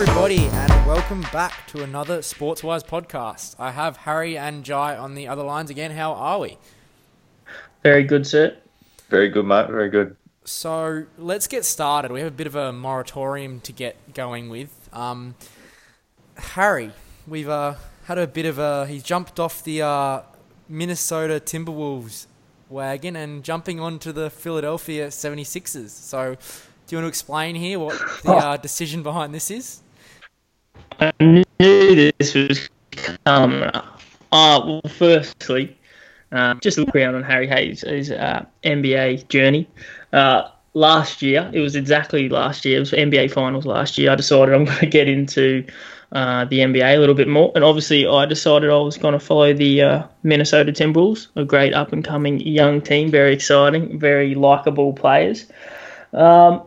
everybody, and welcome back to another Sportwise podcast. I have Harry and Jai on the other lines again. How are we? Very good, sir. Very good, mate. Very good. So let's get started. We have a bit of a moratorium to get going with. Um, Harry, we've uh, had a bit of a. He's jumped off the uh, Minnesota Timberwolves wagon and jumping onto the Philadelphia 76ers. So, do you want to explain here what the uh, decision behind this is? I knew this was coming up. Uh, well, firstly, uh, just a look around on Harry Hayes' his, uh, NBA journey. Uh, last year, it was exactly last year, it was NBA Finals last year. I decided I'm going to get into uh, the NBA a little bit more. And obviously, I decided I was going to follow the uh, Minnesota Timberwolves, a great up and coming young team, very exciting, very likable players. Um,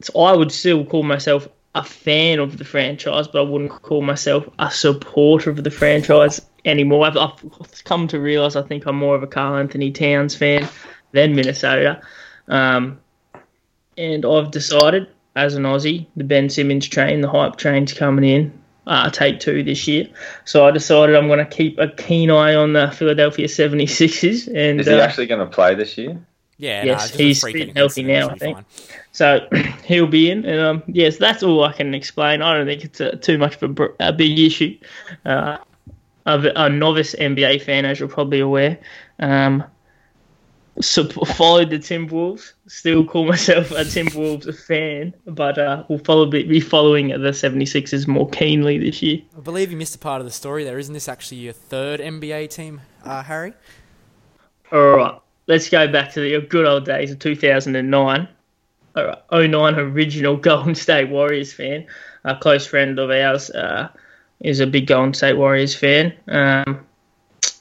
so I would still call myself a fan of the franchise, but I wouldn't call myself a supporter of the franchise anymore. I've, I've come to realize I think I'm more of a Karl-Anthony Towns fan than Minnesota. Um, and I've decided, as an Aussie, the Ben Simmons train, the hype train's coming in. Uh, take two this year. So I decided I'm going to keep a keen eye on the Philadelphia 76ers. And, Is he uh, actually going to play this year? Yeah, Yes, nah, he's fit and healthy now, I think. fine. So he'll be in, and um, yes, that's all I can explain. I don't think it's a, too much of a, a big issue. Uh, a novice NBA fan, as you're probably aware. Um, so followed the Timberwolves. Still call myself a Timberwolves fan, but uh, we'll follow be following the 76ers more keenly this year. I believe you missed a part of the story there. Isn't this actually your third NBA team, uh, Harry? All right, let's go back to the good old days of 2009. All right, 09 original Golden State Warriors fan. A close friend of ours uh, is a big Golden State Warriors fan. Um,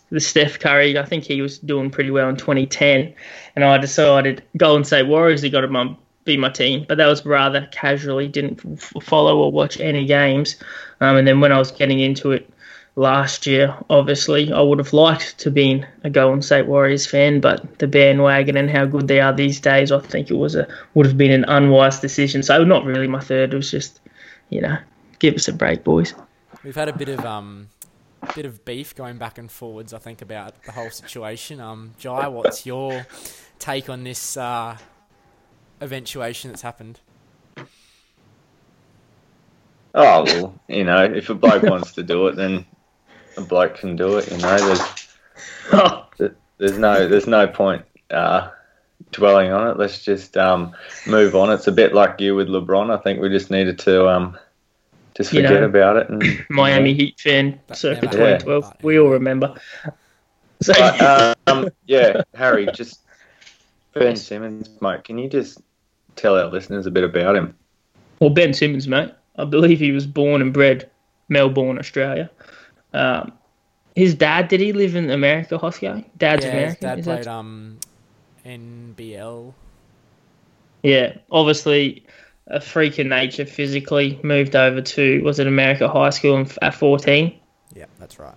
the Steph Curry, I think he was doing pretty well in 2010, and I decided Golden State Warriors they got to be my team, but that was rather casually. Didn't follow or watch any games, um, and then when I was getting into it last year, obviously I would have liked to been a Golden State Warriors fan, but the bandwagon and how good they are these days, I think it was a would have been an unwise decision. So not really my third. It was just, you know, give us a break, boys. We've had a bit of um, bit of beef going back and forwards. I think about the whole situation. Um, Jai, what's your take on this uh, eventuation that's happened? Oh well, you know, if a bloke wants to do it, then a bloke can do it. You know, there's there's no there's no point uh, dwelling on it. Let's just um, move on. It's a bit like you with LeBron. I think we just needed to um, just You forget know, about it. And, Miami Heat fan, But circa never 2012. But We all remember. So But, um, yeah, Harry, just Ben Simmons, mate. Can you just tell our listeners a bit about him? Well, Ben Simmons, mate. I believe he was born and bred Melbourne, Australia. Um, his dad, did he live in America, Hosco? Dad's yeah, his American. dad is that- played um, NBL. Yeah, obviously a freak of nature physically. Moved over to, was it America High School at 14? Yeah, that's right.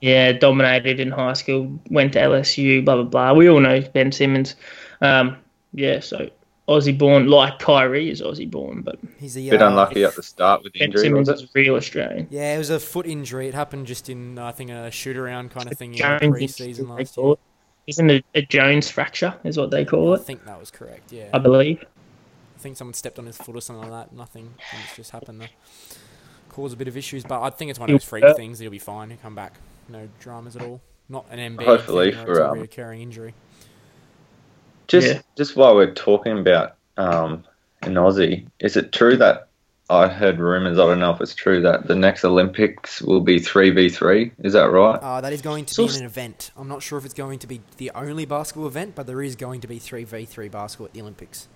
Yeah, dominated in high school, went to LSU, blah, blah, blah. We all know Ben Simmons. Um, yeah, so Aussie born, like Kyrie is Aussie born, but He's a bit uh, unlucky at the start with Ben injury, Simmons was is a real Australian. Yeah, it was a foot injury. It happened just in, I think, a shoot around kind of thing in the Jones preseason last year. It. Isn't it a Jones fracture, is what they call it. I think that was correct. Yeah, I believe. I think someone stepped on his foot or something like that. Nothing. It's just happened to cause a bit of issues. But I think it's one of those freak things. He'll be fine. He'll come back. No dramas at all. Not an MB. Hopefully thing where for, it's a um, recurring injury. Just Yeah. just while we're talking about um, in Aussie, is it true that I heard rumours? I don't know if it's true that the next Olympics will be three v three. Is that right? Uh, that is going to So- be an event. I'm not sure if it's going to be the only basketball event, but there is going to be 3v3 basketball at the Olympics.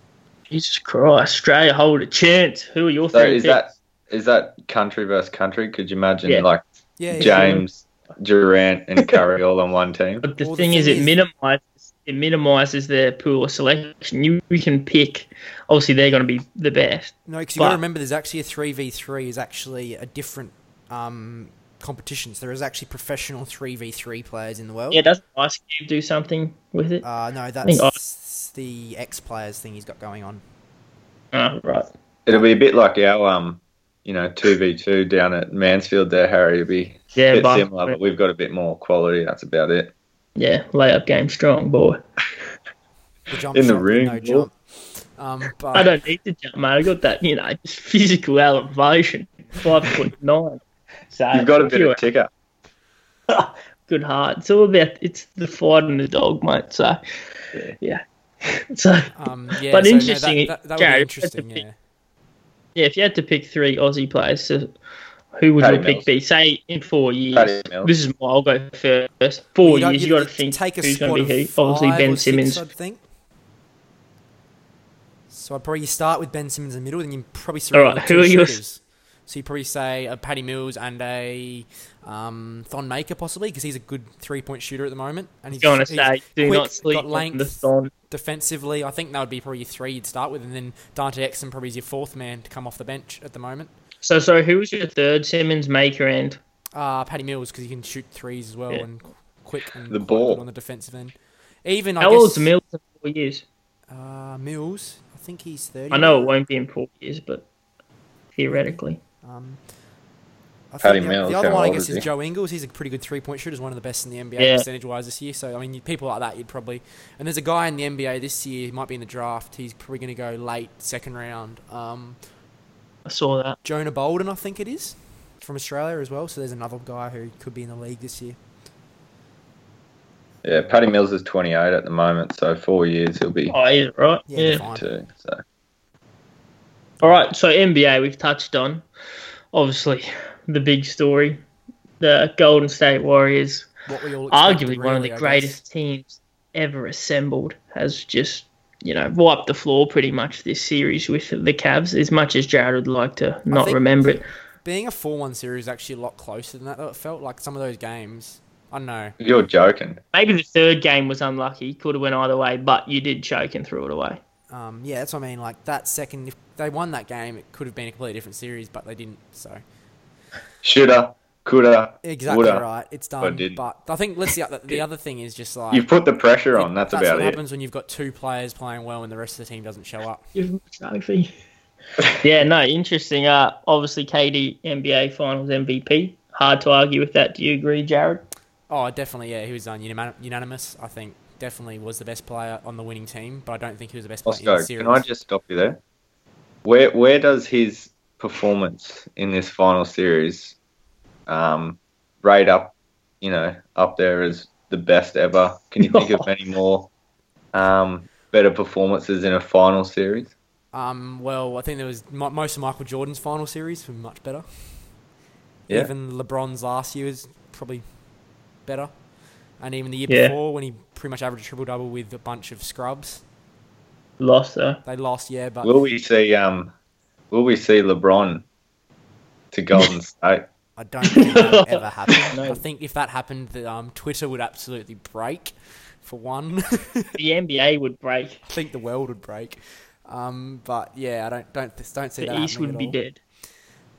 Jesus Christ, Australia hold a chance. Who are your So three is picks? that is that country versus country? Could you imagine Yeah. like Yeah, yeah. James, Durant, and Curry all on one team? But the Well, the thing is, thing it is- minimizes it minimizes their pool of selection. You, you can pick. Obviously, they're going to be the best. No, because you got to remember, there's actually a 3v3 is actually a different um, competitions. There is actually professional 3v3 players in the world. Yeah, doesn't Ice Cube do something with it? Uh, no, think that's the X players thing he's got going on. Oh, right. It'll be a bit like our um you know, two v two down at Mansfield there, Harry, would be Yeah, a bit but- similar, but we've got a bit more quality. That's about it. Yeah, layup game strong, boy. The jump In the shot, ring, no boy. jump. Um, but I don't need to jump, mate. I got that, you know, just physical elevation. Five foot nine. So You've got a if bit you're of ticker. good heart. It's all about it's the fight and the dog, mate. So Yeah. yeah. So um, yeah, But so, no, interesting, that, that, that would Jared, be if you had to interesting. pick- Yeah. yeah, if you had to pick three Aussie players, so who would Paddy your pick Mills. be? Say in four years. This is my, I'll go first. Four You years, you, you- got to think take a who's going to be of who. Obviously, Ben or six, Simmons. I'd think. So I'd probably start with Ben Simmons in the middle, then you probably All surround right, who two are yours? shooters. So you probably say a Paddy Mills and a um, Thon Maker possibly because he's a good three point shooter at the moment, and he's Going to say, do quick, not sleep got on length, the thon. defensively. I think that would be probably your three you'd start with, and then Dante Exum probably is your fourth man to come off the bench at the moment. So, sorry, who was your third? Simmons, Maker, and Uh, Paddy Mills because he can shoot threes as well Yeah. and quick and The quite ball. on the defensive end. Even I how guess old's Mills in four years? Uh, Mills, I think he's thirty. I know it won't be in four years, but theoretically. Um, I Paddy the, Mills, the other how one I guess is is? Joe Ingles. He's a pretty good three point shooter. He's one of the best in the NBA Yeah. percentage wise this year. So I mean, people like that, you'd probably. And there's a guy in the NBA this year. He might be in the draft. He's probably going to go late second round. Um, I saw that. Jonah Bolden, I think it is, from Australia as well. So there's another guy who could be in the league this year. Yeah, Paddy Mills is 28 at the moment, so four years he'll be Oh, yeah, right. Yeah, Yeah. two. So All right. So NBA, we've touched on. Obviously, the big story, the Golden State Warriors, What we all arguably one of the greatest teams ever assembled, has just you know wiped the floor pretty much this series with the Cavs. As much as Jared would like to not remember it, Being a four-one series is actually a lot closer than that. Though it felt like some of those games. I don't know. you're joking. maybe the third game was unlucky. Could have went either way, but you did choke and threw it away. Um, yeah, that's what I mean. Like that second, if they won that game, it could have been a completely different series, but they didn't. So Shoulda, coulda, exactly woulda. right. It's but done. didn't. But I think let's see. The, the other thing is just like You've put the pressure on. That's, that's about what it. happens when you've got two players playing well and the rest of the team doesn't show up. Give him a trophy. yeah, no, interesting. Uh, obviously, KD NBA Finals MVP. Hard to argue with that. Do you agree, Jared? Oh, definitely. Yeah, he was um, unanim- unanimous. I think definitely was the best player on the winning team, but I don't think he was the best player in the series. can I just stop you there? Where where does his performance in this final series um, rate up? You know, up there as the best ever. Can you think of any more um, better performances in a final series? Um, well, I think there was mo- most of Michael Jordan's final series were much better. Yeah. Even LeBron's last year was probably better, and even the year Yeah. before when he pretty much averaged a triple double with a bunch of scrubs. Lost though. They lost, yeah, but Will we see um, Will we see LeBron to Golden State? I don't think that will ever happen. No. I think if that happened, the, um, Twitter would absolutely break. For one, The NBA would break. I think the world would break. Um, but yeah, I don't don't don't see The that East happening would at be all. dead.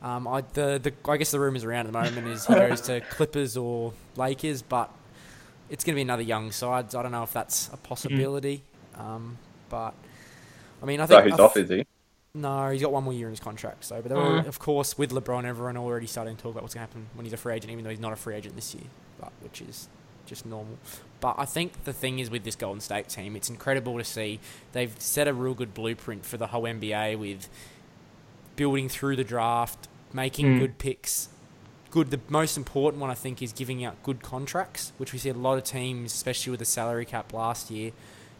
Um, I the, the I guess the rumors around at the moment is he goes to Clippers or Lakers, but it's going to be another young side. So I don't know if that's a possibility. Um, but I mean, I So think he's I off, is he? No, he's got one more year in his contract. So, but Mm. all, of course with LeBron, everyone already starting to talk about what's going to happen when he's a free agent, even though he's not a free agent this year, but which is just normal. But I think the thing is with this Golden State team, it's incredible to see they've set a real good blueprint for the whole NBA with building through the draft, making Mm. good picks. Good. The most important one I think is giving out good contracts, which we see a lot of teams, especially with the salary cap last year,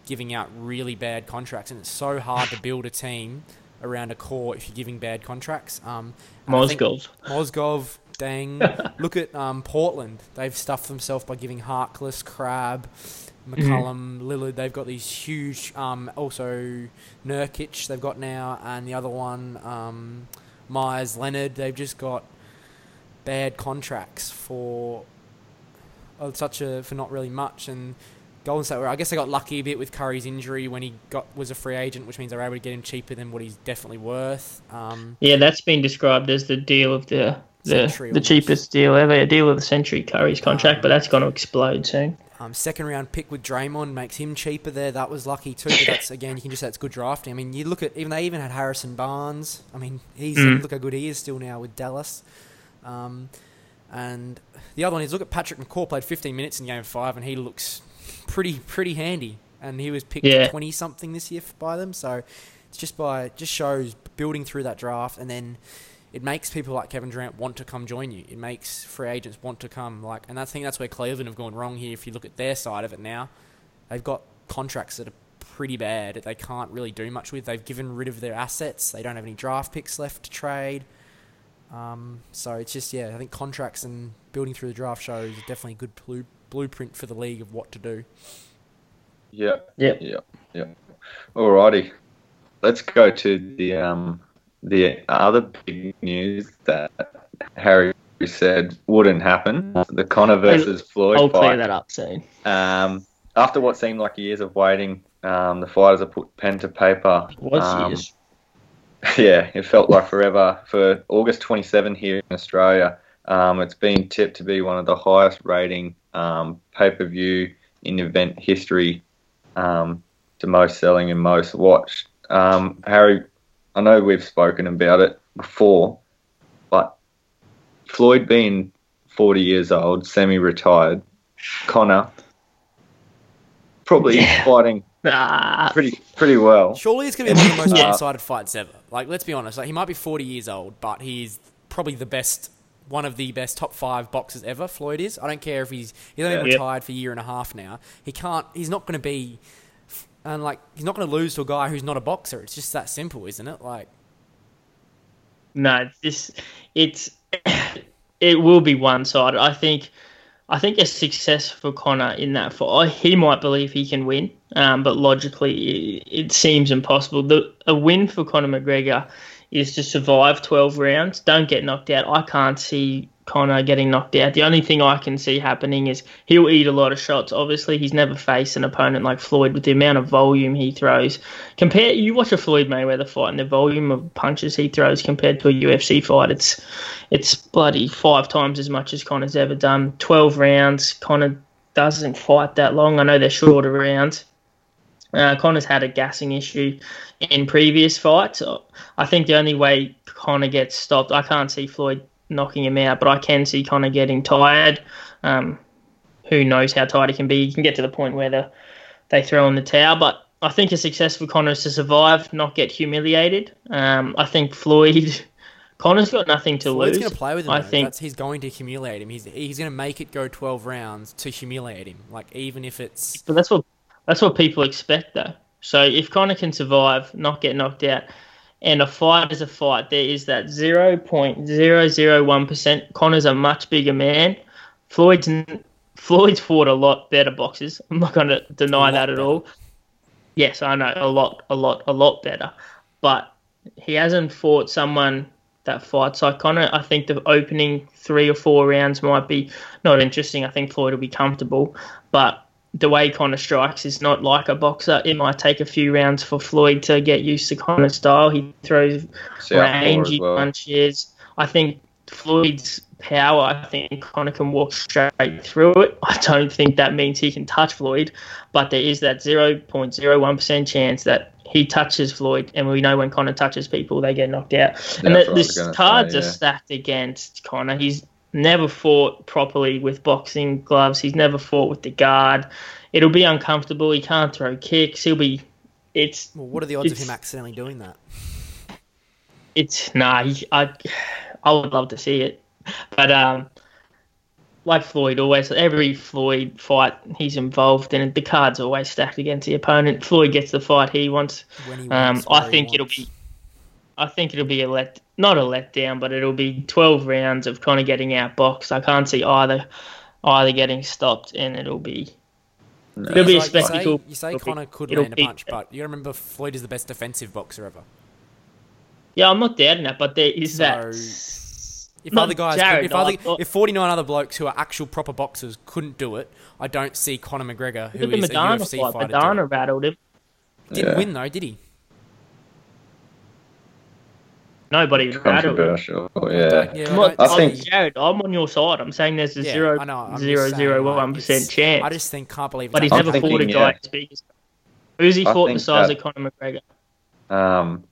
giving out really bad contracts, and it's so hard to build a team around a core if you're giving bad contracts. Um, and I think- Mozgov. Mozgov, Dang. Look at um, Portland. They've stuffed themselves by giving Harkless, Crabbe, McCollum, Lillard. They've got these huge. Um, also Nurkic. They've got now, and the other one, um, Meyers Leonard. They've just got bad contracts for uh, such a for not really much and. Golden State, were- I guess they got lucky a bit with Curry's injury when he got was a free agent, which means they were able to get him cheaper than what he's definitely worth. Um, Yeah, that's been described as the deal of the the, the cheapest deal ever, a deal of the century Curry's contract, Um, but that's going to explode soon. Um, second round pick with Draymond makes him cheaper there. That was lucky too. But that's again, you can just say it's good drafting. I mean, you look at even they even had Harrison Barnes. I mean, he's Mm. look how good he is still now with Dallas. Um, and the other one is look at Patrick McCaw played 15 minutes in game five, and he looks pretty pretty handy. And he was picked Yeah. 20 something this year by them. So it's just by it just shows building through that draft, and then it makes people like Kevin Durant want to come join you. It makes free agents want to come like, and I think that's where Cleveland have gone wrong here. If you look at their side of it now, they've got contracts that are pretty bad. that They can't really do much with. They've given rid of their assets. They don't have any draft picks left to trade. Um, so it's just yeah, I think contracts and building through the draft shows are definitely a good blue, blueprint for the league of what to do. Yeah. Yep. Yeah. Yeah. Alrighty. Let's go to the um the other big news that Harry said wouldn't happen. The Conor versus Floyd I'll clear that up soon. Um, after what seemed like years of waiting, um, the fighters have put pen to paper. It was Um, years. Yeah, it felt like forever. For August 27 here in Australia, um, it's been tipped to be one of the highest rating um, pay per view in event history, um, to most selling and most watched. Um, Harry, I know we've spoken about it before, but Floyd being 40 years old, semi retired, Conor probably Yeah. fighting Ah, pretty pretty well. Surely it's going to be one of the most Yeah. one-sided fights ever. Like, let's be honest. Like, he might be 40 years old, but he's probably the best, one of the best top five boxers ever. Floyd is. I don't care if he's he's only Yeah. Retired for a year and a half now. He can't. He's not going to be, and like, he's not going to lose to a guy who's not a boxer. It's just that simple, isn't it? Like, no, this it's it will be one sided. I think I think a success for Conor in that fight, he might believe he can win, um, but logically it, it seems impossible. The a win for Conor McGregor is to survive twelve rounds, don't get knocked out. I can't see Conor getting knocked out. The only thing I can see happening is he'll eat a lot of shots. Obviously, he's never faced an opponent like Floyd with the amount of volume he throws. Compare you watch a Floyd Mayweather fight and the volume of punches he throws compared to a UFC fight, it's it's bloody five times as much as Conor's ever done. Twelve rounds. Conor doesn't fight that long. I know they're shorter rounds. Uh, Conor's had a gassing issue in previous fights. I think the only way Conor gets stopped, I can't see Floyd knocking him out, but I can see Conor getting tired. Um, who knows how tired he can be? He can get to the point where the, they throw in the towel. But I think a success for Conor is to survive, not get humiliated. Um, I think Floyd, Conor's got nothing to Floyd's lose. going to play with him. I though. think That's, he's going to humiliate him. He's he's going to make it go 12 rounds to humiliate him. Like, even if it's But that's what that's what people expect though. So if Conor can survive, not get knocked out, and a fight is a fight, there is that zero point zero zero one percent. Conor's a much bigger man. Floyd's Floyd's fought a lot better boxers. I'm not going to deny that at better. all. Yes, I know a lot, a lot, a lot better. But he hasn't fought someone that fights like Conor. I think the opening three or four rounds might be not interesting. I think Floyd will be comfortable, but the way Conor strikes is not like a boxer. It might take a few rounds for Floyd to get used to Conor's style. He throws Southpaw rangy as well. punches. I think Floyd's power, I think Conor can walk straight through it. I don't think that means he can touch Floyd, but there is that 0.01% chance that he touches Floyd, and we know when Conor touches people, they get knocked out. and the, what I was the gonna cards say, are stacked against Conor. He's never fought properly with boxing gloves. He's never fought with the guard. It'll be uncomfortable. He can't throw kicks. He'll be. It's well, what are the odds of him accidentally doing that? it's nah. He, I I would love to see it, but um, like Floyd always, every Floyd fight he's involved in, the cards always stacked against the opponent. Floyd gets the fight he wants. He Um, wants, where I think it'll wants. be. I think it'll be a let, not a letdown, but it'll be twelve rounds of kind of getting outboxed. I can't see either, either getting stopped, and it'll be. No. It'll be a spectacle. You say, you say It'll be- could it'll land a be- punch, but you remember Floyd is the best defensive boxer ever. Yeah, I'm not doubting that, but there is So, that. If Not other guys, Jared, if, other, thought- if 49 other blokes who are actual proper boxers couldn't do it, I don't see Conor McGregor, who Look at is the a Maidana UFC fight. fighter, do Maidana it. rattled him. Didn't Yeah. win though, did he? Nobody would battle. Controversial. Yeah. Yeah, I'm I I don't I'm- think- Jared, I'm on your side. I'm saying there's a Yeah, zero I know, I'm just zero saying, zero like, one percent chance. I just think can't believe. but he's that. I'm never fought a guy yeah. as big as. Who's he I fought the think size that- of Conor McGregor? um,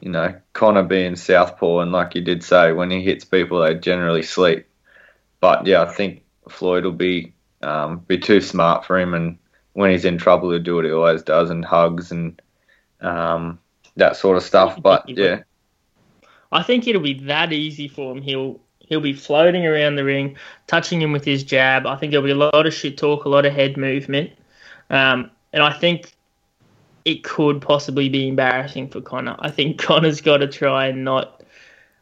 you know, Conor being southpaw, and like you did say, when he hits people, they generally sleep. But yeah, I think Floyd will be um, be too smart for him, and when he's in trouble, he'll do what he always does and hugs and um, that sort of stuff. But yeah, I think it'll be that easy for him. He'll he'll be floating around the ring, touching him with his jab. I think there'll be a lot of shit talk, a lot of head movement, um, and I think it could possibly be embarrassing for Conor. I think Conor's got to try and not.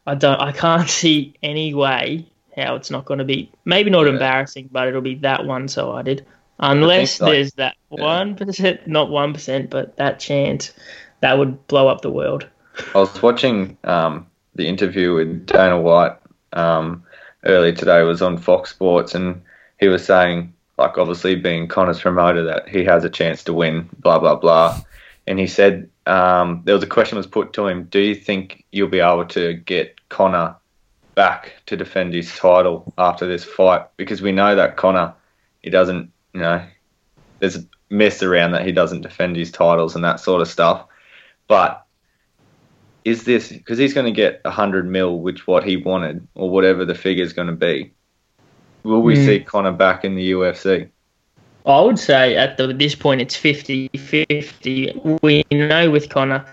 I don't. I can't see any way how it's not going to be. Maybe not Yeah. embarrassing, but it'll be that one-sided. Unless like- there's that yeah. one percent, not one percent, but that chance, that would blow up the world. I was watching um, the interview with Dana White um, earlier today. Was on Fox Sports, and he was saying, like, obviously being Conor's promoter, that he has a chance to win. Blah blah blah. And he said um, there was a question was put to him: Do you think you'll be able to get Conor back to defend his title after this fight? Because we know that Conor, he doesn't, you know, there's a mess around that he doesn't defend his titles and that sort of stuff. But is this because he's going to get a hundred mil, which what he wanted, or whatever the figure is going to be? Will we Hmm. see Conor back in the UFC? I would say at the, this point it's 50-50. We know with Conor,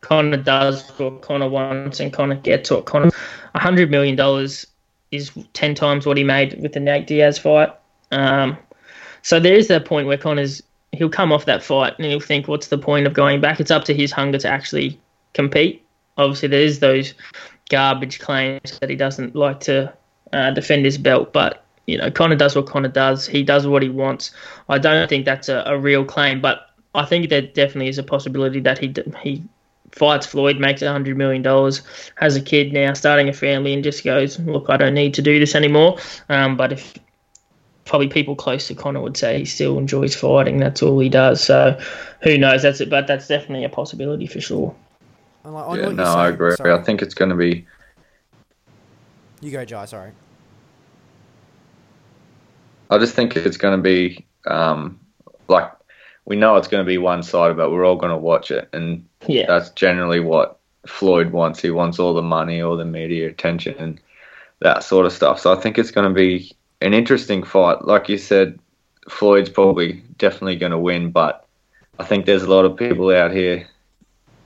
Conor does what Conor wants and Conor gets what Conor. $100 million is 10 times what he made with the Nate Diaz fight. Um, so there is that point where Conor's, he'll come off that fight and he'll think, what's the point of going back? It's up to his hunger to actually compete. Obviously, there's those garbage claims that he doesn't like to uh, defend his belt, but you know, Conor does what Conor does. He does what he wants. I don't think that's a, a real claim, but I think there definitely is a possibility that he he fights Floyd, makes a hundred million dollars, has a kid now, starting a family, and just goes, look, I don't need to do this anymore. Um, but if probably people close to Conor would say he still enjoys fighting, that's all he does. So who knows? That's it, but that's definitely a possibility for sure. And like, on Yeah, what no, you're I agree. sorry. I think it's going to be. You go, Jai. Sorry. I just think it's going to be um, like we know it's going to be one sided, but we're all going to watch it, and Yeah. that's generally what Floyd wants. He wants all the money, all the media attention, and that sort of stuff. So I think it's going to be an interesting fight. Like you said, Floyd's probably definitely going to win, but I think there's a lot of people out here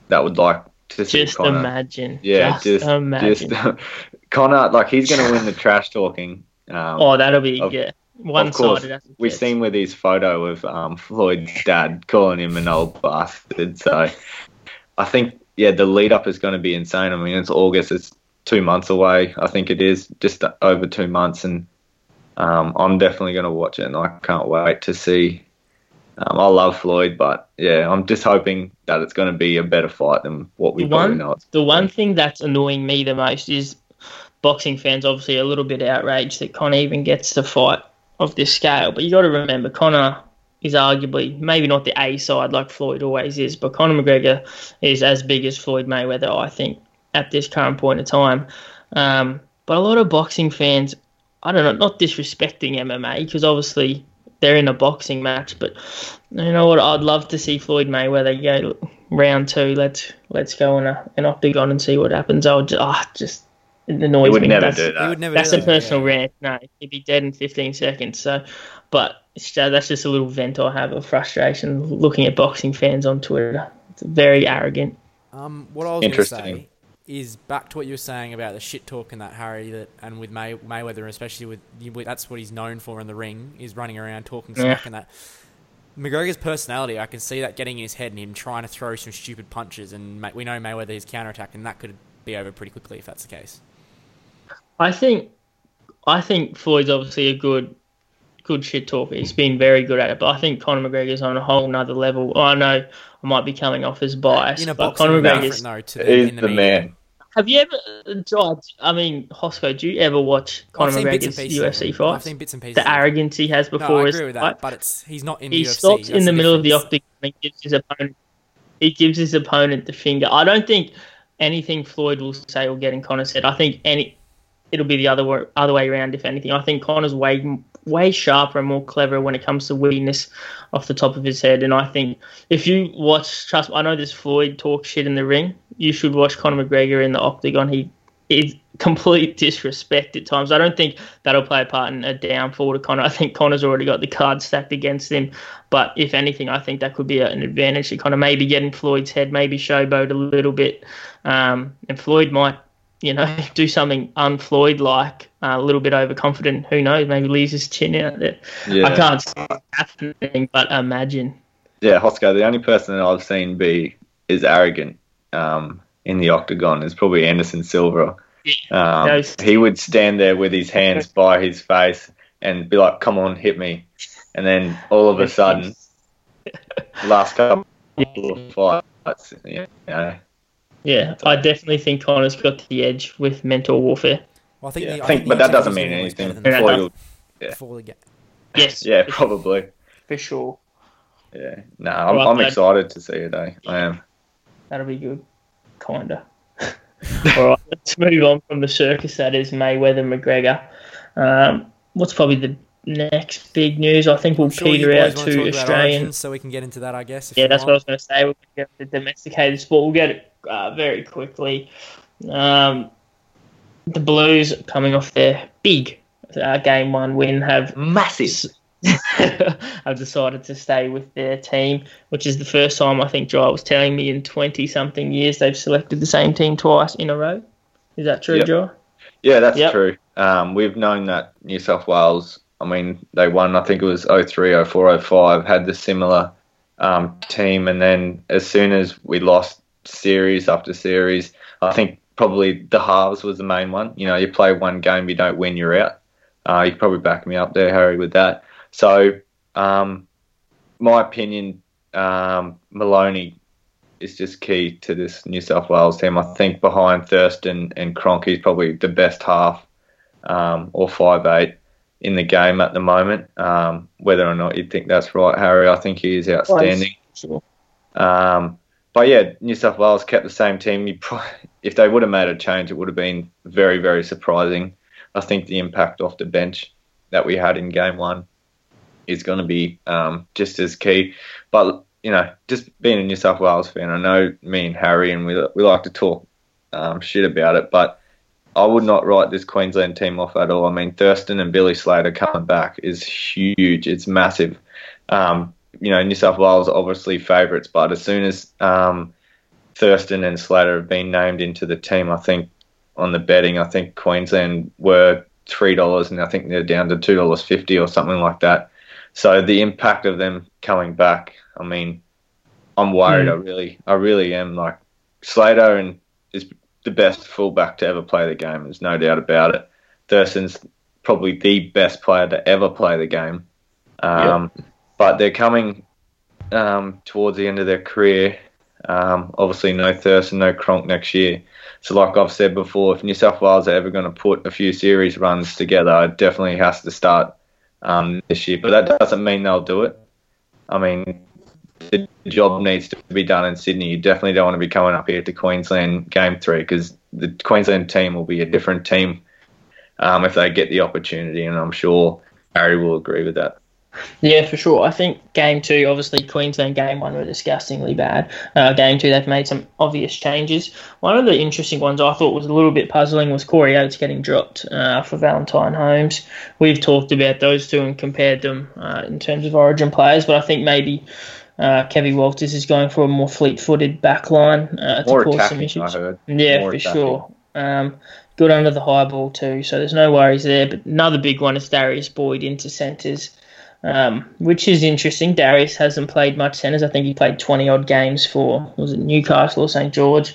that would like to Just Conor. imagine. yeah, just, just imagine. just Conor, like he's going to win the trash talking. Um, oh, that'll be of- yeah. One of course, sided. We've seen with his photo of um, Floyd's dad calling him an old bastard. So I think, yeah, the lead up is going to be insane. I mean, it's August, it's two months away. I think it is just over two months. And um, I'm definitely going to watch it. And I can't wait to see. Um, I love Floyd, but yeah, I'm just hoping that it's going to be a better fight than what we one- know. The one thing that's annoying me the most is boxing fans obviously a little bit outraged that Conor even gets to fight of this scale. But you got to remember, Conor is arguably maybe not the A side like Floyd always is, but Conor McGregor is as big as Floyd Mayweather, I think, at this current point in time. Um, but a lot of boxing fans, I don't know, not disrespecting MMA because obviously they're in a boxing match, but you know what? I'd love to see Floyd Mayweather go round two. Let's let's go in a, an octagon and see what happens. I would just, ah, just it annoys he would me. never That's- do He that. would never. That's do a that, personal yeah. rant. No, he'd be dead in 15 seconds. So, but it's that's just a little vent I have of frustration looking at boxing fans on Twitter. It's very arrogant. Um, what I was going to say is back to what you were saying about the shit talk and that Harry that, and with May, Mayweather, especially with, with that's what he's known for in the ring is running around talking Yeah. smack and that. McGregor's personality, I can see that getting in his head and him trying to throw some stupid punches, and we know Mayweather is counterattack, and that could be over pretty quickly if that's the case. I think, I think Floyd's obviously a good, good shit talker. He's been very good at it. But I think Conor McGregor's on a whole nother level. I know I might be coming off as biased, In a but Conor it's McGregor's. different though. To the, He's in the, the media. man. Have you ever, Jod, I mean, Hosco, do you ever watch Conor I've seen bits and McGregor's. UFC it. I've seen bits and pieces. The arrogance he has No, before I his agree with that, fight. but it's he's not in he UFC. stops in the middle of the octagon and gives his opponent he gives his opponent the finger. I don't think anything Floyd will say or get in Conor's head. I think any it'll be the other way, other way around. If anything, I think Conor's way way sharper and more clever when it comes to wittiness off the top of his head. And I think if you watch, trust, I know this Floyd talk shit in the ring. You should watch Conor McGregor in the octagon. He is complete disrespect at times. I don't think that'll play a part in a downfall to Conor. I think Conor's already got the cards stacked against him. But if anything, I think that could be an advantage to Conor. Maybe get in Floyd's head, maybe showboat a little bit. Um, and Floyd might, you know, do something unfloyd like, uh, a little bit overconfident. Who knows? Maybe leaves his chin out there. Yeah. I can't see it happening, but imagine. Yeah, Hosko, the only person that I've seen be is arrogant um, in the octagon is probably Anderson Silva. Um, No. he would stand there with his hands by his face and be like, "Come on, hit me," and then all of a sudden, last couple of fights, you know, Yeah, I definitely think Conor's got the edge with mental warfare. Well, I think, yeah, the, I think, the but that doesn't mean anything. than Yeah, Floyd no. will- yeah. Before the game. Yes, yeah, probably. for sure. Yeah, no, I'm, Right, I'm excited to see it. Eh? I am. That'll be good. Kinda. All right, let's move on from the circus that is Mayweather McGregor. Um, what's probably the next big news? I think we'll sure peter out to to talk about Australian. So we can get into that, I guess. if Yeah, you that's what I was going to say. We'll get the domesticated sport. We'll get it uh, very quickly. Um, the Blues coming off their big uh, game one win have Massive. have decided to stay with their team, which is the first time I think Jai was telling me in twenty something years they've selected the same team twice in a row. Is that true, Yep. Jai? Yeah, that's Yep. true. Um, we've known that New South Wales, I mean, they won, I think it was 03, 04, 05, had the similar um, team. And then as soon as we lost series after series, I think probably the halves was the main one. You know, you play one game, you don't win, you're out. Uh, you could probably back me up there, Harry, with that. So, um, my opinion, um, Maloney is just key to this New South Wales team. I think behind Thurston and Cronk, he's probably the best half um, or five eight in the game at the moment. Um, whether or not you think that's right, Harry, I think he is outstanding. Sure. Um, but yeah, New South Wales kept the same team. If they would have made a change, it would have been very, very surprising. I think the impact off the bench that we had in game one is going to be um, just as key. But you know, just being a New South Wales fan, I know me and Harry and we we like to talk um, shit about it, but I would not write this Queensland team off at all. I mean, Thurston and Billy Slater coming back is huge. It's massive. Um, you know, New South Wales are obviously favourites, but as soon as um, Thurston and Slater have been named into the team, I think on the betting, I think Queensland were three dollars, and I think they're down to two dollars fifty or something like that. So the impact of them coming back, I mean, I'm worried. Mm. I really, I really am. Like Slater and is the best fullback to ever play the game. There's no doubt about it. Thurston's probably the best player to ever play the game. Um, But they're coming um, towards the end of their career. Um, obviously, no Thurston, no Cronk next year. So, like I've said before, if New South Wales are ever going to put a few series runs together, it definitely has to start um, this year. But that doesn't mean they'll do it. I mean, the job needs to be done in Sydney. You definitely don't want to be coming up here to Queensland game three because the Queensland team will be a different team um, if they get the opportunity, and I'm sure Harry will agree with that. Yeah, for sure. I think game two, obviously Queensland game one were disgustingly bad. Uh, game two, they've made some obvious changes. One of the interesting ones I thought was a little bit puzzling was Corey Oates getting dropped uh, for Valentine Holmes. We've talked about those two and compared them uh, in terms of Origin players, but I think maybe uh, Kevin Walters is going for a more fleet-footed back line uh, to More cause some issues. I heard. Yeah, More for attacking. sure. Um, good under the high ball too, so there's no worries there. But another big one is Darius Boyd into centres, um, which is interesting. Darius hasn't played much centres. I think he played 20 odd games for was it Newcastle or St George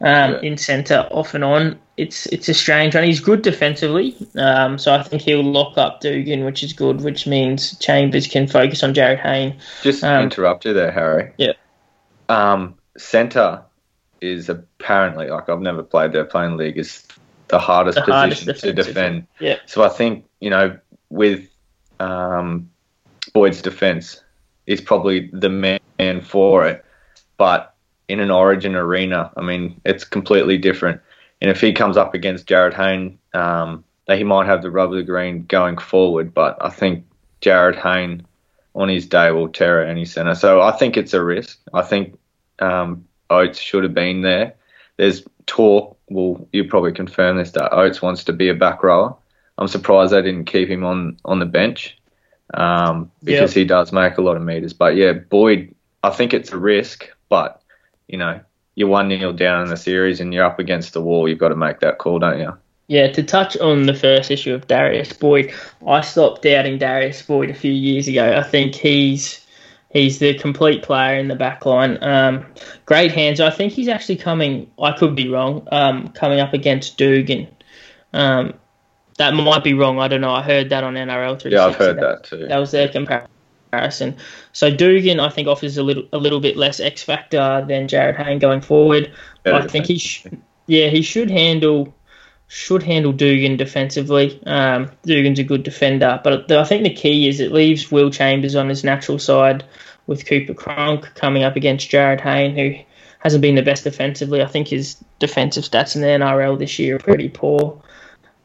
um, Yeah. in centre off and on. It's it's a strange one. He's good defensively, um, so I think he'll lock up Dugan, which is good, which means Chambers can focus on Jarryd Hayne. Just Um, interrupt you there, Harry. Yeah. Um, centre is apparently like I've never played there. Playing league is the hardest The hardest position to defend. Yeah. So I think you know with um, Boyd's defence, is probably the man for it. But in an Origin arena. I mean, it's completely different. And if he comes up against Jarryd Hayne, um, he might have the rub of the green going forward. But I think Jarryd Hayne on his day will tear at any centre. So I think it's a risk. I think um, Oates should have been there. There's talk. Well, you probably confirm this that Oates wants to be a back rower. I'm surprised they didn't keep him on on the bench um, because yep. he does make a lot of meters. But yeah, Boyd, I think it's a risk, but you know, you're one nil down in the series and you're up against the wall. You've got to make that call, don't you? Yeah, to touch on the first issue of Darius Boyd, I stopped doubting Darius Boyd a few years ago. I think he's he's the complete player in the back line. Um, great hands. I think he's actually coming. I could be wrong. Um, coming up against Dugan. Um, that might be wrong. I don't know. I heard that on NRL three. Yeah, I've heard that, that, too. That was their comparison. So Dugan, I think, offers a little a little bit less X factor than Jarryd Hayne going forward. Better I think he, sh- yeah, he should handle should handle Dugan defensively. Um, Dugan's a good defender, but I think the key is it leaves Will Chambers on his natural side with Cooper Cronk coming up against Jarryd Hayne, who hasn't been the best defensively. I think his defensive stats in the NRL this year are pretty poor.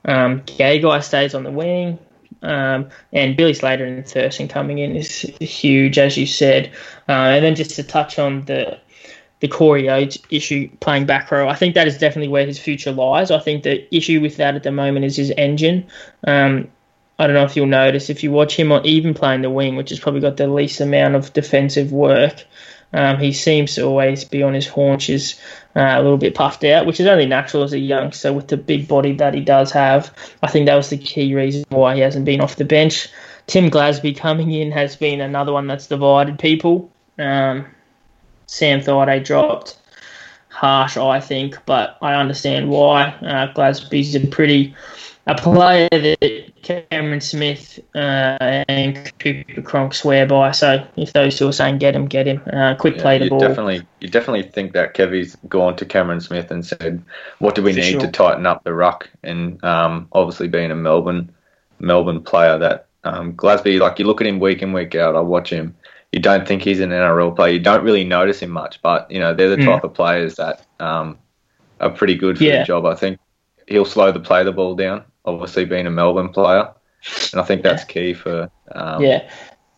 Um, guy stays on the wing. Um, and Billy Slater and Thurston coming in is huge, as you said. Uh, and then just to touch on the the Corey Oates issue playing back row. I think that is definitely where his future lies. I think the issue with that at the moment is his engine. Um, I don't know if you'll notice if you watch him on even playing the wing, which has probably got the least amount of defensive work. Um, he seems to always be on his haunches, uh, a little bit puffed out, which is only natural as a youngster So, with the big body that he does have. I think that was the key reason why he hasn't been off the bench. Tim Glasby coming in has been another one that's divided people. Um, Sam Thaiday dropped. Harsh, I think, but I understand why. Uh, Glasby's a pretty a player that Cameron Smith uh, and Cooper Cronk swear by. So if those two are saying get him, get him. Uh, quick yeah, play the ball. Definitely, you definitely think that Kevy's gone to Cameron Smith and said, "What do we For need sure. to tighten up the ruck?" And um, obviously, being a Melbourne Melbourne player, that um, Glasby, like you look at him week in week out. I watch him you don't think he's an NRL player. You don't really notice him much, but you know they're the mm. type of players that um, are pretty good for yeah. the job. I think he'll slow the play the ball down. Obviously, being a Melbourne player, and I think that's key for. Um, yeah,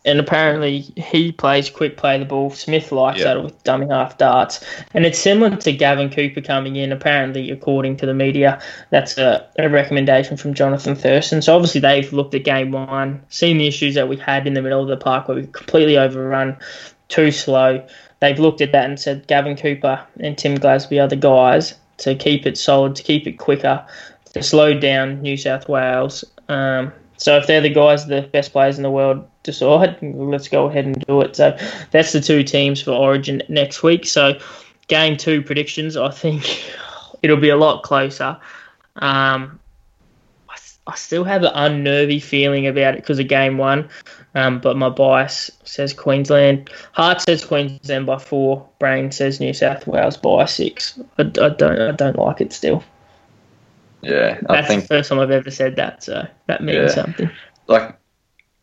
and apparently he plays quick play the ball. Smith likes yeah. that with dummy half darts, and it's similar to Gavin Cooper coming in. Apparently, according to the media, that's a, a, recommendation from Jonathan Thurston. So obviously they've looked at game one, seen the issues that we had in the middle of the park where we completely overrun, too slow. They've looked at that and said Gavin Cooper and Tim Glasby are the guys to keep it solid, to keep it quicker, to slow down New South Wales. Um, so if they're the guys, the best players in the world, decide, let's go ahead and do it. So that's the two teams for Origin next week. So game two predictions, I think it'll be a lot closer. Um, I, I still have an unnervy feeling about it because of game one, um, but my bias says Queensland. Heart says Queensland by four. Brain says New South Wales by six. I, I don't, I don't like it still. Yeah, I that's think, the first time I've ever said that, so that means yeah, something. Like,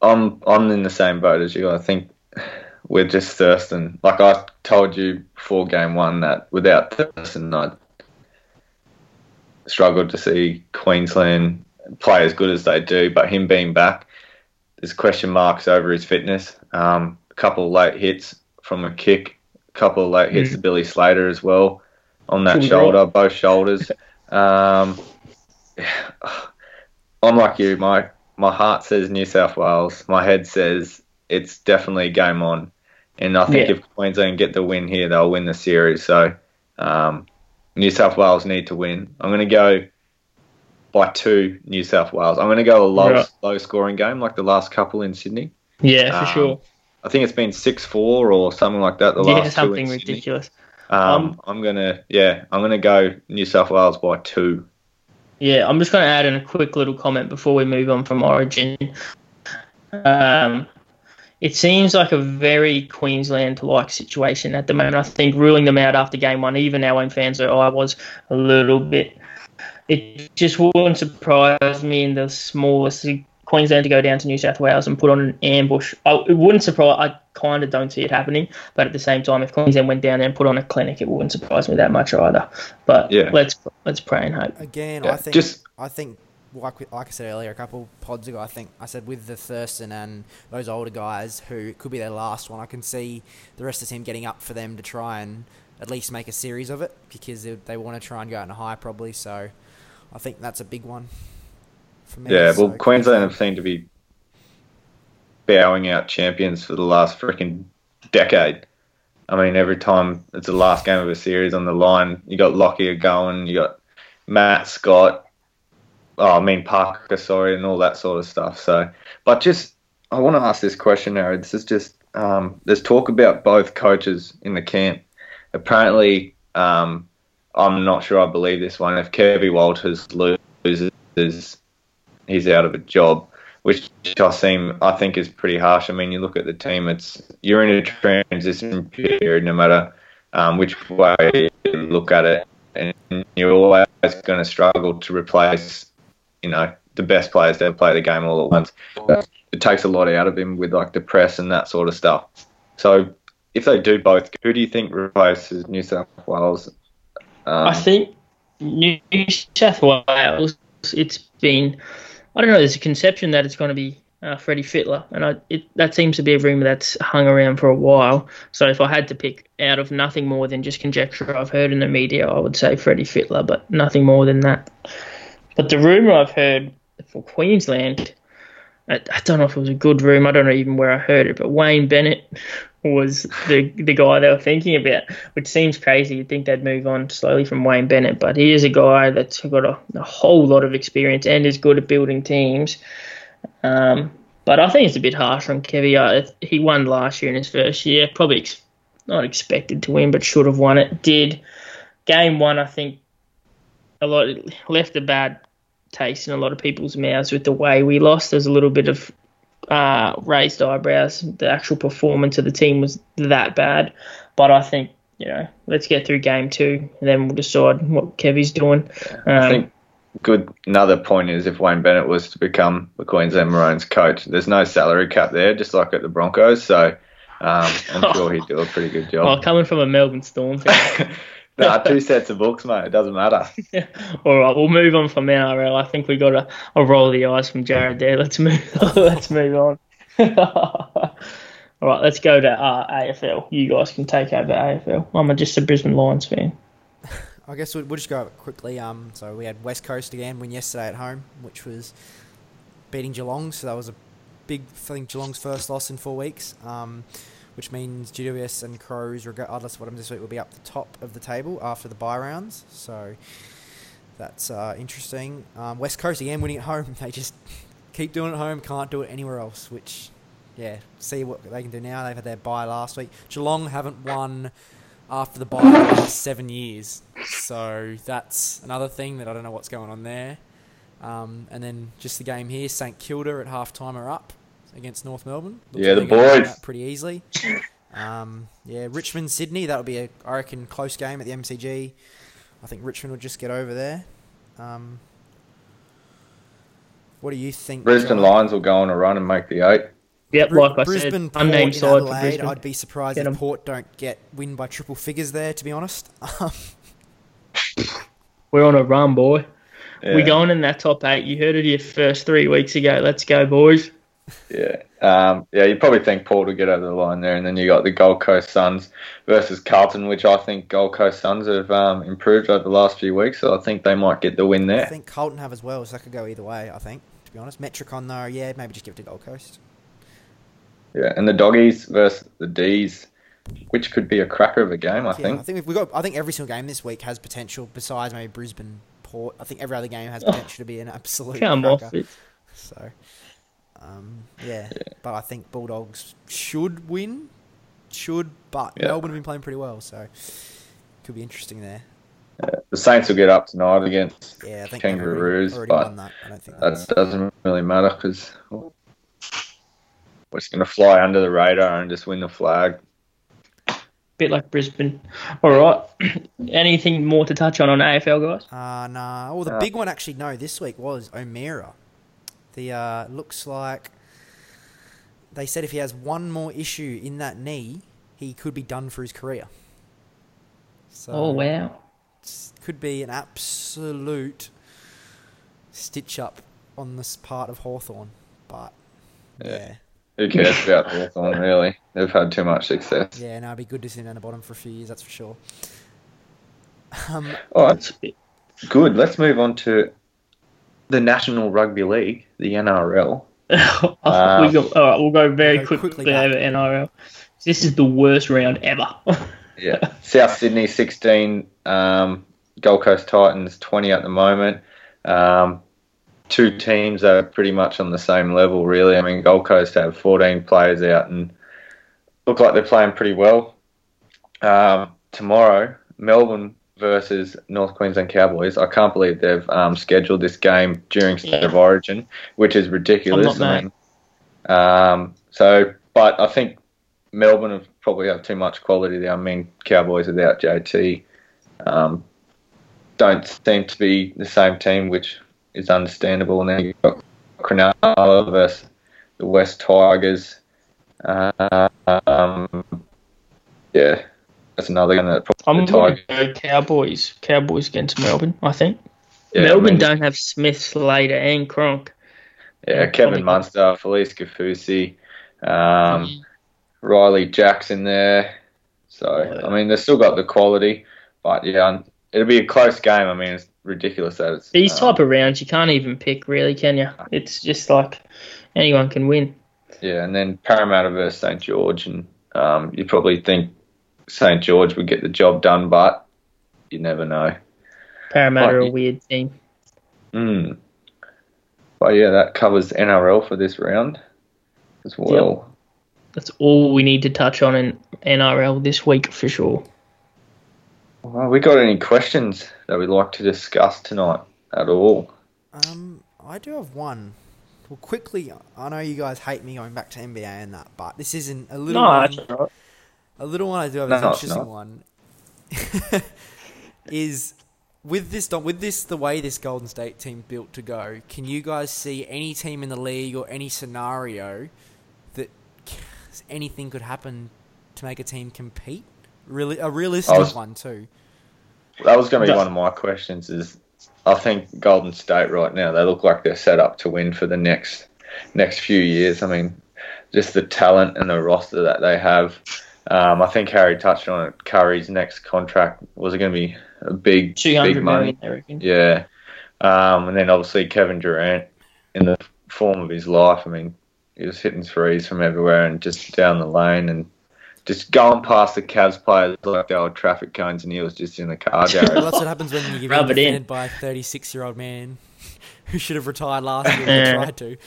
I'm I'm in the same boat as you. I think we're just Thurston. Like I told you before game one that without Thurston, I struggled to see Queensland play as good as they do. But him being back, there's question marks over his fitness. Um, a couple of late hits from a kick, a couple of late hits mm. to Billy Slater as well on that shoulder, both shoulders. Um, I'm like you. My my heart says New South Wales. My head says it's definitely game on. And I think yeah. if Queensland get the win here, they'll win the series. So um, New South Wales need to win. I'm going to go by two New South Wales. I'm going to go a low right. low scoring game like the last couple in Sydney. Yeah, for um, sure. I think it's been six four or something like that. The yeah, last something ridiculous. Um, um, I'm gonna yeah, I'm gonna go New South Wales by two. Yeah, I'm just going to add in a quick little comment before we move on from Origin. Um, it seems like a very Queensland-like situation at the moment. I think ruling them out after game one, even our own fans, or I was a little bit. It just wouldn't surprise me in the smallest Queensland to go down to New South Wales and put on an ambush. I, it wouldn't surprise. I kind of don't see it happening, but at the same time, if Queensland went down there and put on a clinic, it wouldn't surprise me that much either. But Yeah. let's let's pray and hope. Again, Yeah, I think just- I think like like I said earlier, a couple pods ago, I think I said with the Thurston and those older guys who it could be their last one, I can see the rest of the team getting up for them to try and at least make a series of it because they, they want to try and go out in a high probably. So I think that's a big one for me. Yeah, So well, Queensland have seemed to be bowing out champions for the last freaking decade. I mean, every time it's the last game of a series on the line, you got Lockyer going, you got Matt Scott, oh, I mean Parker, sorry, and all that sort of stuff. So, but just I want to ask this question, Harry. This is just um, there's talk about both coaches in the camp. Apparently, um, I'm not sure I believe this one. If Kevvie Walters loses, he's out of a job, which I seem I think is pretty harsh. I mean, you look at the team; it's you're in a transition period, no matter um, which way you look at it, and you're always going to struggle to replace, you know, the best players to ever play the game all at once. It takes a lot out of him with like the press and that sort of stuff. So, if they do both, who do you think replaces New South Wales? Um, I think New South Wales. It's been. I don't know. There's a conception that it's going to be uh, Freddie Fittler, and I, it, that seems to be a rumor that's hung around for a while. So if I had to pick out of nothing more than just conjecture I've heard in the media, I would say Freddie Fittler, but nothing more than that. But the rumor I've heard for Queensland, I, I don't know if it was a good room. I don't know even where I heard it, but Wayne Bennett was the the guy they were thinking about, which seems crazy. You'd think they'd move on slowly from Wayne Bennett, but he is a guy that's got a, a whole lot of experience and is good at building teams. Um, but I think it's a bit harsh on Kevy. He won last year in his first year, probably ex- not expected to win, but should have won it. Did game one, I think, a lot left a bad taste in a lot of people's mouths with the way we lost. There's a little bit of uh, raised eyebrows. The actual performance of the team was that bad, but I think you know let's get through game two, and then we'll decide what Kevy's doing. Um, I think good. Another point is if Wayne Bennett was to become the Queensland Maroons coach, there's no salary cap there, just like at the Broncos. So um, I'm sure he'd do a pretty good job. well, coming from a Melbourne Storm fan. nah, two sets of books, mate. It doesn't matter. Yeah. All right, we'll move on from NRL. I think we got a, a roll of the eyes from Jared there. Let's move. let's move on. All right, let's go to uh, AFL. You guys can take over AFL. I'm just a Brisbane Lions fan. I guess we'll, we'll just go quickly. Um, so we had West Coast again win yesterday at home, which was beating Geelong. So that was a big, I think Geelong's first loss in four weeks. Um, which means GWS and Crows, regardless of what happens this week, will be up the top of the table after the bye rounds. So that's uh, interesting. Um, West Coast again winning at home. They just keep doing it at home, can't do it anywhere else. Which, yeah, see what they can do now. They've had their bye last week. Geelong haven't won after the bye in seven years. So that's another thing that I don't know what's going on there. Um, and then just the game here, St Kilda at half time are up against North Melbourne. Yeah, the like they're gonna win boys. that Pretty easily. Um, yeah, Richmond, Sydney, that'll be a, I reckon, close game at the MCG. I think Richmond will just get over there. Um, what do you think? Brisbane Joe? Lions will go on a run and make the eight. Yep, like I Brisbane said, Port unnamed in side for Adelaide. Brisbane. I'd be surprised Get if 'em. Port don't get win by triple figures there. To be honest, We're on a run, boy. Yeah, We're going in that top eight. You heard it here first three weeks ago. Let's go, boys. Yeah, um, yeah. You probably think Port will get over the line there, and then you got the Gold Coast Suns versus Carlton, which I think Gold Coast Suns have um, improved over the last few weeks. So I think they might get the win there. I think Carlton have as well, so that could go either way. I think, to be honest, Metricon though, yeah, maybe just give it to Gold Coast. Yeah, and the Doggies versus the D's, which could be a cracker of a game. I Yeah, think. I think we've got. I think every single game this week has potential. Besides maybe Brisbane, Port. I think every other game has potential to be an absolute. Come cracker. off it. So, um, yeah. But I think Bulldogs should win. Should, but Yeah. Melbourne have been playing pretty well, so could be interesting there. The Saints will get up tonight against Yeah, I think they've already- Kangaroos, already, but that. I don't think that doesn't really matter because we're just going to fly under the radar and just win the flag. Bit like Brisbane. All right. Anything more to touch on on AFL, guys? Uh, nah. Well, the Uh, big one actually, no, this week was O'Meara. The uh, looks like they said if he has one more issue in that knee, he could be done for his career. So Oh wow. could be an absolute stitch up on this part of Hawthorn, but Yeah. yeah. Who cares about Hawthorn, really? They've had too much success. Yeah, no, it'd be good to see him down the bottom for a few years, that's for sure. Um, All right, That's good. Let's move on to the National Rugby League, the NRL. Oh, we go, all right, we'll go very Go quickly, quickly over NRL. This is the worst round ever. Yeah, South Sydney 16, um, Gold Coast Titans 20 at the moment. Um, two teams are pretty much on the same level, really. I mean, Gold Coast have 14 players out and look like they're playing pretty well. Um, tomorrow, Melbourne versus North Queensland Cowboys. I can't believe they've um, scheduled this game during State of Origin, which is ridiculous. I mean, um, so, but I think Melbourne have probably have too much quality there. I mean, Cowboys without JT um, don't seem to be the same team, which is understandable. And then you've got Cronulla versus the West Tigers. Um, yeah, that's another one that probably I'm the going Tigers. to go Cowboys. Cowboys against Melbourne, I think. Yeah, I Melbourne mean, don't have Smith, Slater, and Cronk. Yeah, Kevin Munster, Felise Kaufusi, um, Mm. Riley Jackson there. So Yeah. I mean, they've still got the quality, but yeah, it'll be a close game. I mean, it's ridiculous that it's These um, type of rounds, you can't even pick, really, can you? It's just like anyone can win. yeah, and then Parramatta versus St George, and um, you probably think St George would get the job done, but you never know. Parramatta are a weird team. Mm. But yeah, that covers NRL for this round as well. That's all we need to touch on in NRL this week for sure. Well, we got any questions that we'd like to discuss tonight at all? Um, I do have one. Well, quickly, I know you guys hate me going back to NBA and that, but this isn't a little No, one. that's all right. A little one I do have No, is an interesting not. one. is with this with this the way this Golden State team built to go. Can you guys see any team in the league or any scenario that anything could happen to make a team compete? Really, a realistic was- one too. That was going to be one of my questions. Is I think Golden State right now they look like they're set up to win for the next next few years. I mean, just the talent and the roster that they have. Um, I think Harry touched on it. Curry's next contract was it going to be a big, Two big money. million, I reckon. Yeah, um, and then obviously Kevin Durant in the form of his life. I mean, he was hitting threes from everywhere and just down the lane and just going past the Cavs players like they were traffic cones, and he was just in the car Well, garage. that's what happens when you get Rub it in. defended by a 36 year old man who should have retired last year and tried to.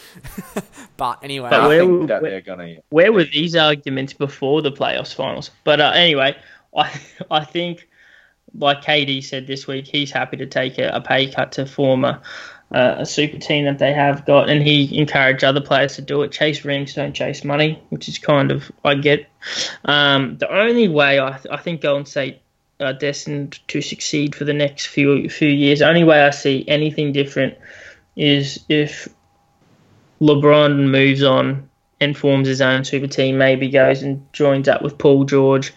but anyway, But I where that where- they're gonna. Where were these arguments before the playoffs finals? But uh, anyway, I I think, like KD said this week, he's happy to take a, a pay cut to form a, uh, a super team that they have got, and he encouraged other players to do it. Chase rings, don't chase money, which is kind of I get. Um, the only way I I think Golden State are destined to succeed for the next few few years. The only way I see anything different is if LeBron moves on and forms his own super team, maybe goes and joins up with Paul George,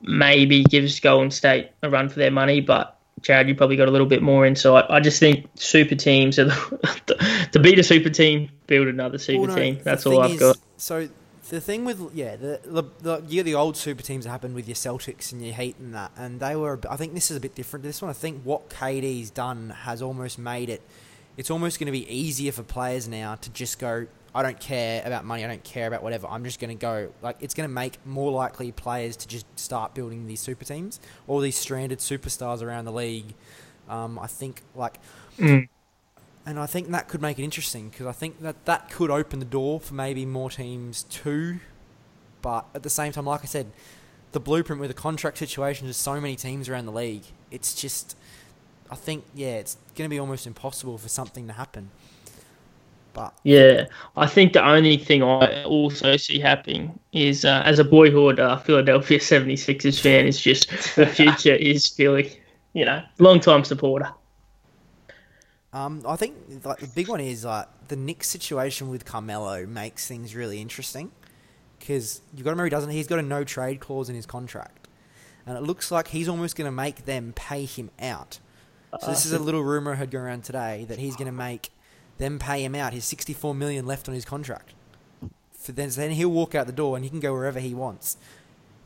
maybe gives Golden State a run for their money, but Jared, you probably got a little bit more insight. I just think super teams are the, to beat a super team, build another super Well, no, team. That's all I've is- got. So the thing with yeah, the, the, the you the old super teams that happened with your Celtics and your Heat and that, and they were. I think this is a bit different to this one. I think what KD's done has almost made it. It's almost going to be easier for players now to just go. I don't care about money. I don't care about whatever. I'm just going to go. Like it's going to make more likely players to just start building these super teams, all these stranded superstars around the league. Um, I think like Mm. And I think that could make it interesting because I think that that could open the door for maybe more teams too. But at the same time, like I said, the blueprint with the contract situation, there's so many teams around the league. It's just, I think, yeah, it's going to be almost impossible for something to happen. But Yeah, I think the only thing I also see happening is, uh, as a boyhood uh, Philadelphia 76ers fan, is just the future is Philly. You know, long time supporter. Um, I think like the big one is like the Knicks situation with Carmelo makes things really interesting because you've got to remember he doesn't. He's got a no trade clause in his contract, and it looks like he's almost going to make them pay him out. So this is a little rumor I heard going around today that he's going to make them pay him out. His sixty-four million left on his contract. So then he'll walk out the door and he can go wherever he wants.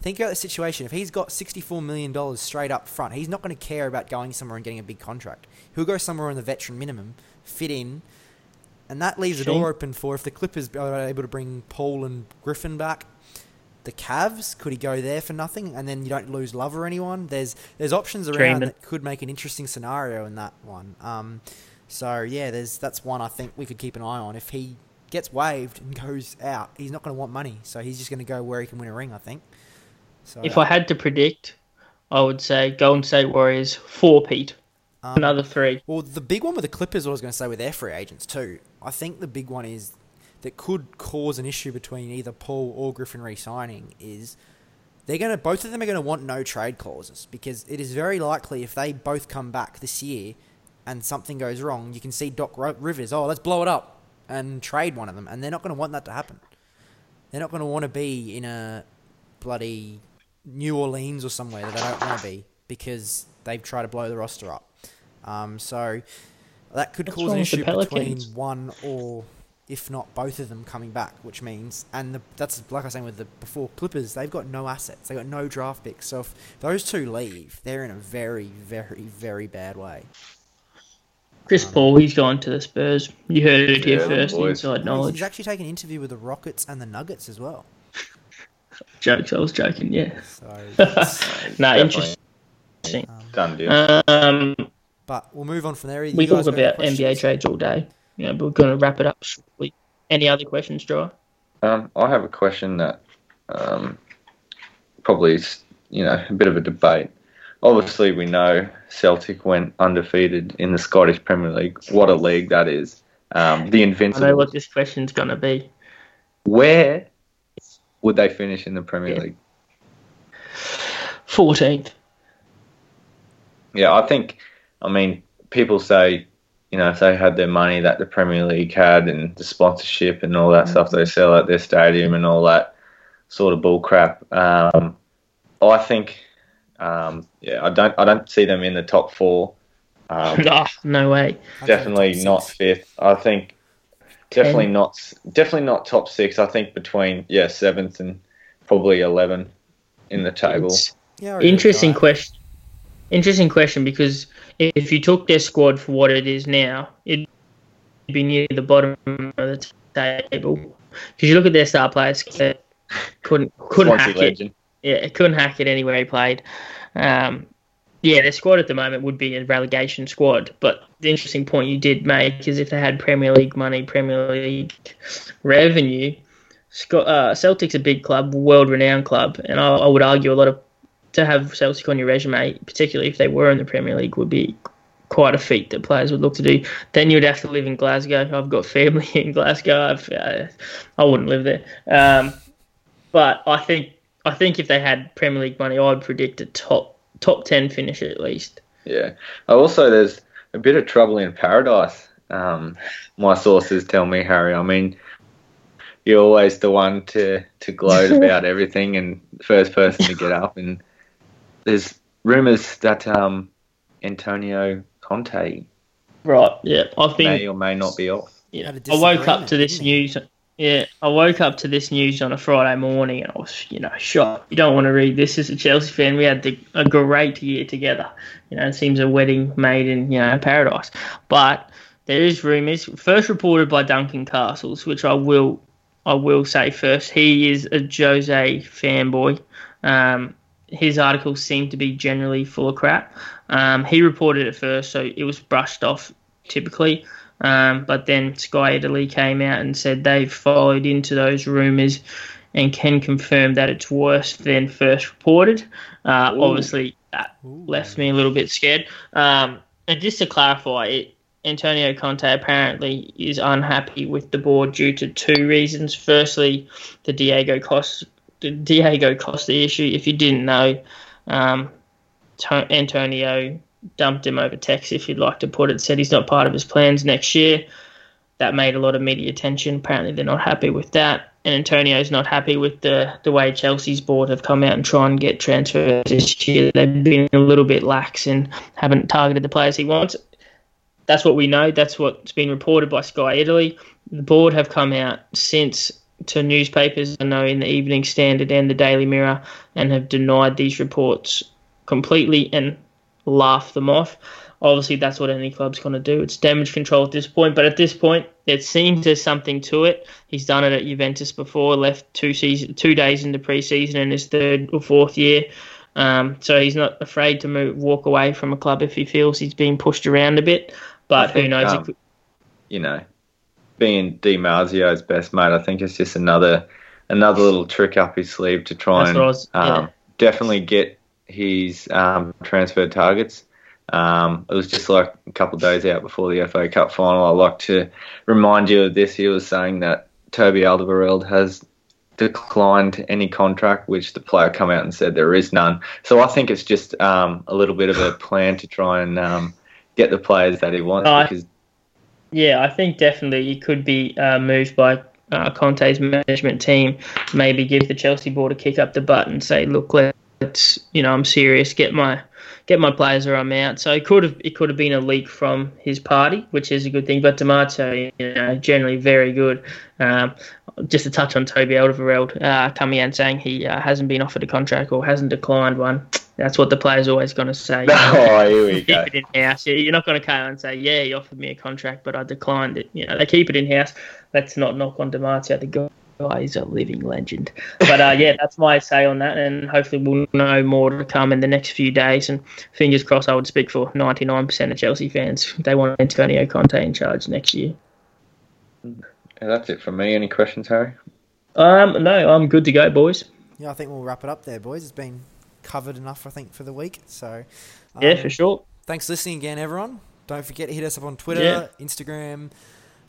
Think about the situation. If he's got $64 million straight up front, he's not going to care about going somewhere and getting a big contract. He'll go somewhere on the veteran minimum, fit in, and that leaves the door open for if the Clippers are able to bring Paul and Griffin back. The Cavs, could he go there for nothing, and then you don't lose Love or anyone? There's there's options around Dreaming. that could make an interesting scenario in that one. Um, so yeah, there's that's one I think we could keep an eye on. If he gets waived and goes out, he's not going to want money, so he's just going to go where he can win a ring. I think. So If I had to predict, I would say Golden State Warriors four-peat, um, another three. Well, the big one with the Clippers, I was going to say with their free agents too. I think the big one is that could cause an issue between either Paul or Griffin re-signing is they're going to both of them are going to want no trade clauses because it is very likely if they both come back this year and something goes wrong, you can see Doc Rivers, oh, let's blow it up and trade one of them, and they're not going to want that to happen. They're not going to want to be in a bloody New Orleans or somewhere that they don't want to be because they've tried to blow the roster up. Um, so that could What's cause wrong an issue between one or, if not both of them coming back, which means, and the, that's like I was saying with the before Clippers, they've got no assets, they've got no draft picks. So if those two leave, they're in a very, very, very bad way. Chris Paul, he's gone to the Spurs. You heard it here Yeah, first, boys. inside knowledge. He's actually taken an interview with the Rockets and the Nuggets as well. Jokes, I was joking, yeah. So, no, Definitely. interesting. um, Done deal. Um, but we'll move on from there. You we guys talk got any about NBA trades all day. Yeah, but we're going to wrap it up shortly. Any other questions, Joe? Um, I have a question that um, probably is, you know, a bit of a debate. Obviously, we know Celtic went undefeated in the Scottish Premier League. What a league that is. Um, the invincible. I know what this question's going to be. Where would they finish in the Premier Yeah. League? 14th. Yeah, I think, I mean, people say, you know, if they had their money that the Premier League had and the sponsorship and all that stuff they sell at their stadium and all that sort of bull crap. Um, I think, um, yeah, I don't, I don't see them in the top four. Um, Ah, no way. Definitely not six. fifth. I think definitely not, definitely not top six. I think between yeah seventh and probably eleven in the table. Yeah, I agree with interesting question. Interesting question because if you took their squad for what it is now, it'd be near the bottom of the table. Because you look at their star players, couldn't couldn't Swansea hack it. legend. Yeah, couldn't hack it anywhere he played. Um, yeah, their squad at the moment would be a relegation squad. But the interesting point you did make is if they had Premier League money, Premier League revenue, uh, Celtic's a big club, world renowned club, and I, I would argue a lot of to have Celtic on your resume, particularly if they were in the Premier League, would be quite a feat that players would look to do. Then you'd have to live in Glasgow. I've got family in Glasgow. I've, uh, I wouldn't live there. Um, but I think I think if they had Premier League money, I'd predict a top top ten finish at least. Yeah. Also, there's a bit of trouble in paradise. Um, my sources tell me, Harry. I mean, you're always the one to, to gloat about everything and first person to get up. And there's rumours that um, Antonio Conte Right. Yeah. I think been. may or may not be off. Yeah. Had a I woke up to this news. Yeah, I woke up to this news on a Friday morning and I was, you know, shocked. You don't want to read this as a Chelsea fan. We had the, a great year together. You know, it seems a wedding made in, you know, paradise. But there is rumours, first reported by Duncan Castles, which I will, I will say first. He is a Jose fanboy. Um, his articles seem to be generally full of crap. Um, he reported it first, so it was brushed off typically. Um, but then Sky Italy came out and said they've followed into those rumours and can confirm that it's worse than first reported. Uh, obviously, that left me a little bit scared. Um, and just to clarify, it, Antonio Conte apparently is unhappy with the board due to two reasons. Firstly, the Diego Costa, the Diego Costa issue. If you didn't know, um, To- Antonio dumped him over text, if you'd like to put it. Said he's not part of his plans next year. That made a lot of media attention. Apparently, they're not happy with that. And Antonio's not happy with the, the way Chelsea's board have come out and try and get transfers this year. They've been a little bit lax and haven't targeted the players he wants. That's what we know. That's what's been reported by Sky Italy. The board have come out since to newspapers, I know in the Evening Standard and the Daily Mirror, and have denied these reports completely and laughed them off. Obviously, that's what any club's going to do. It's damage control at this point, but at this point, it seems there's something to it. He's done it at Juventus before, left two season, two days into preseason in his third or fourth year. Um, so he's not afraid to move, walk away from a club if he feels he's being pushed around a bit. But think, who knows? um, you know, being Di Marzio's best mate, I think it's just another another little trick up his sleeve to try That's and was- yeah. um, definitely get his um, transfer targets. Um, it was just like a couple of days out before the FA Cup final. I like to remind you of this. He was saying that Toby Alderweireld has declined any contract, which the player come out and said there is none. So I think it's just um, a little bit of a plan to try and um, get the players that he wants I- because Yeah, I think definitely he could be uh, moved by uh, Conte's management team. Maybe give the Chelsea board a kick up the butt and say, "Look, let's you know, I'm serious. Get my get my players or I'm out." So it could have it could have been a leak from his party, which is a good thing. But Di Marzio, you know, generally very good. Um, just to touch on Toby Alderweireld uh, coming out saying he uh, hasn't been offered a contract or hasn't declined one. That's what the player's always going to say. oh, here we go. keep it in house. You're not going to come and say, "Yeah, he offered me a contract, but I declined it." You know, they keep it in house. Let's not knock on Di Marzio. The guy is a living legend. But uh, yeah, that's my say on that, and hopefully we'll know more to come in the next few days. And fingers crossed, I would speak for 99% of Chelsea fans. They want Antonio Conte in charge next year. Yeah, that's it from me. Any questions, Harry? Um, no, I'm good to go, boys. Yeah, I think we'll wrap it up there, boys. It's been covered enough, I think, for the week. So, um, Yeah, for sure. Thanks for listening again, everyone. Don't forget to hit us up on Twitter, Yeah. Instagram,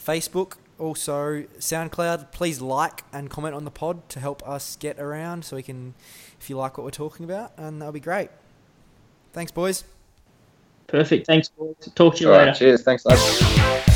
Facebook, also SoundCloud. Please like and comment on the pod to help us get around so we can, if you like what we're talking about, and that'll be great. Thanks, boys. Perfect. Thanks, boys. Talk to you All later. right, cheers. Thanks, lads.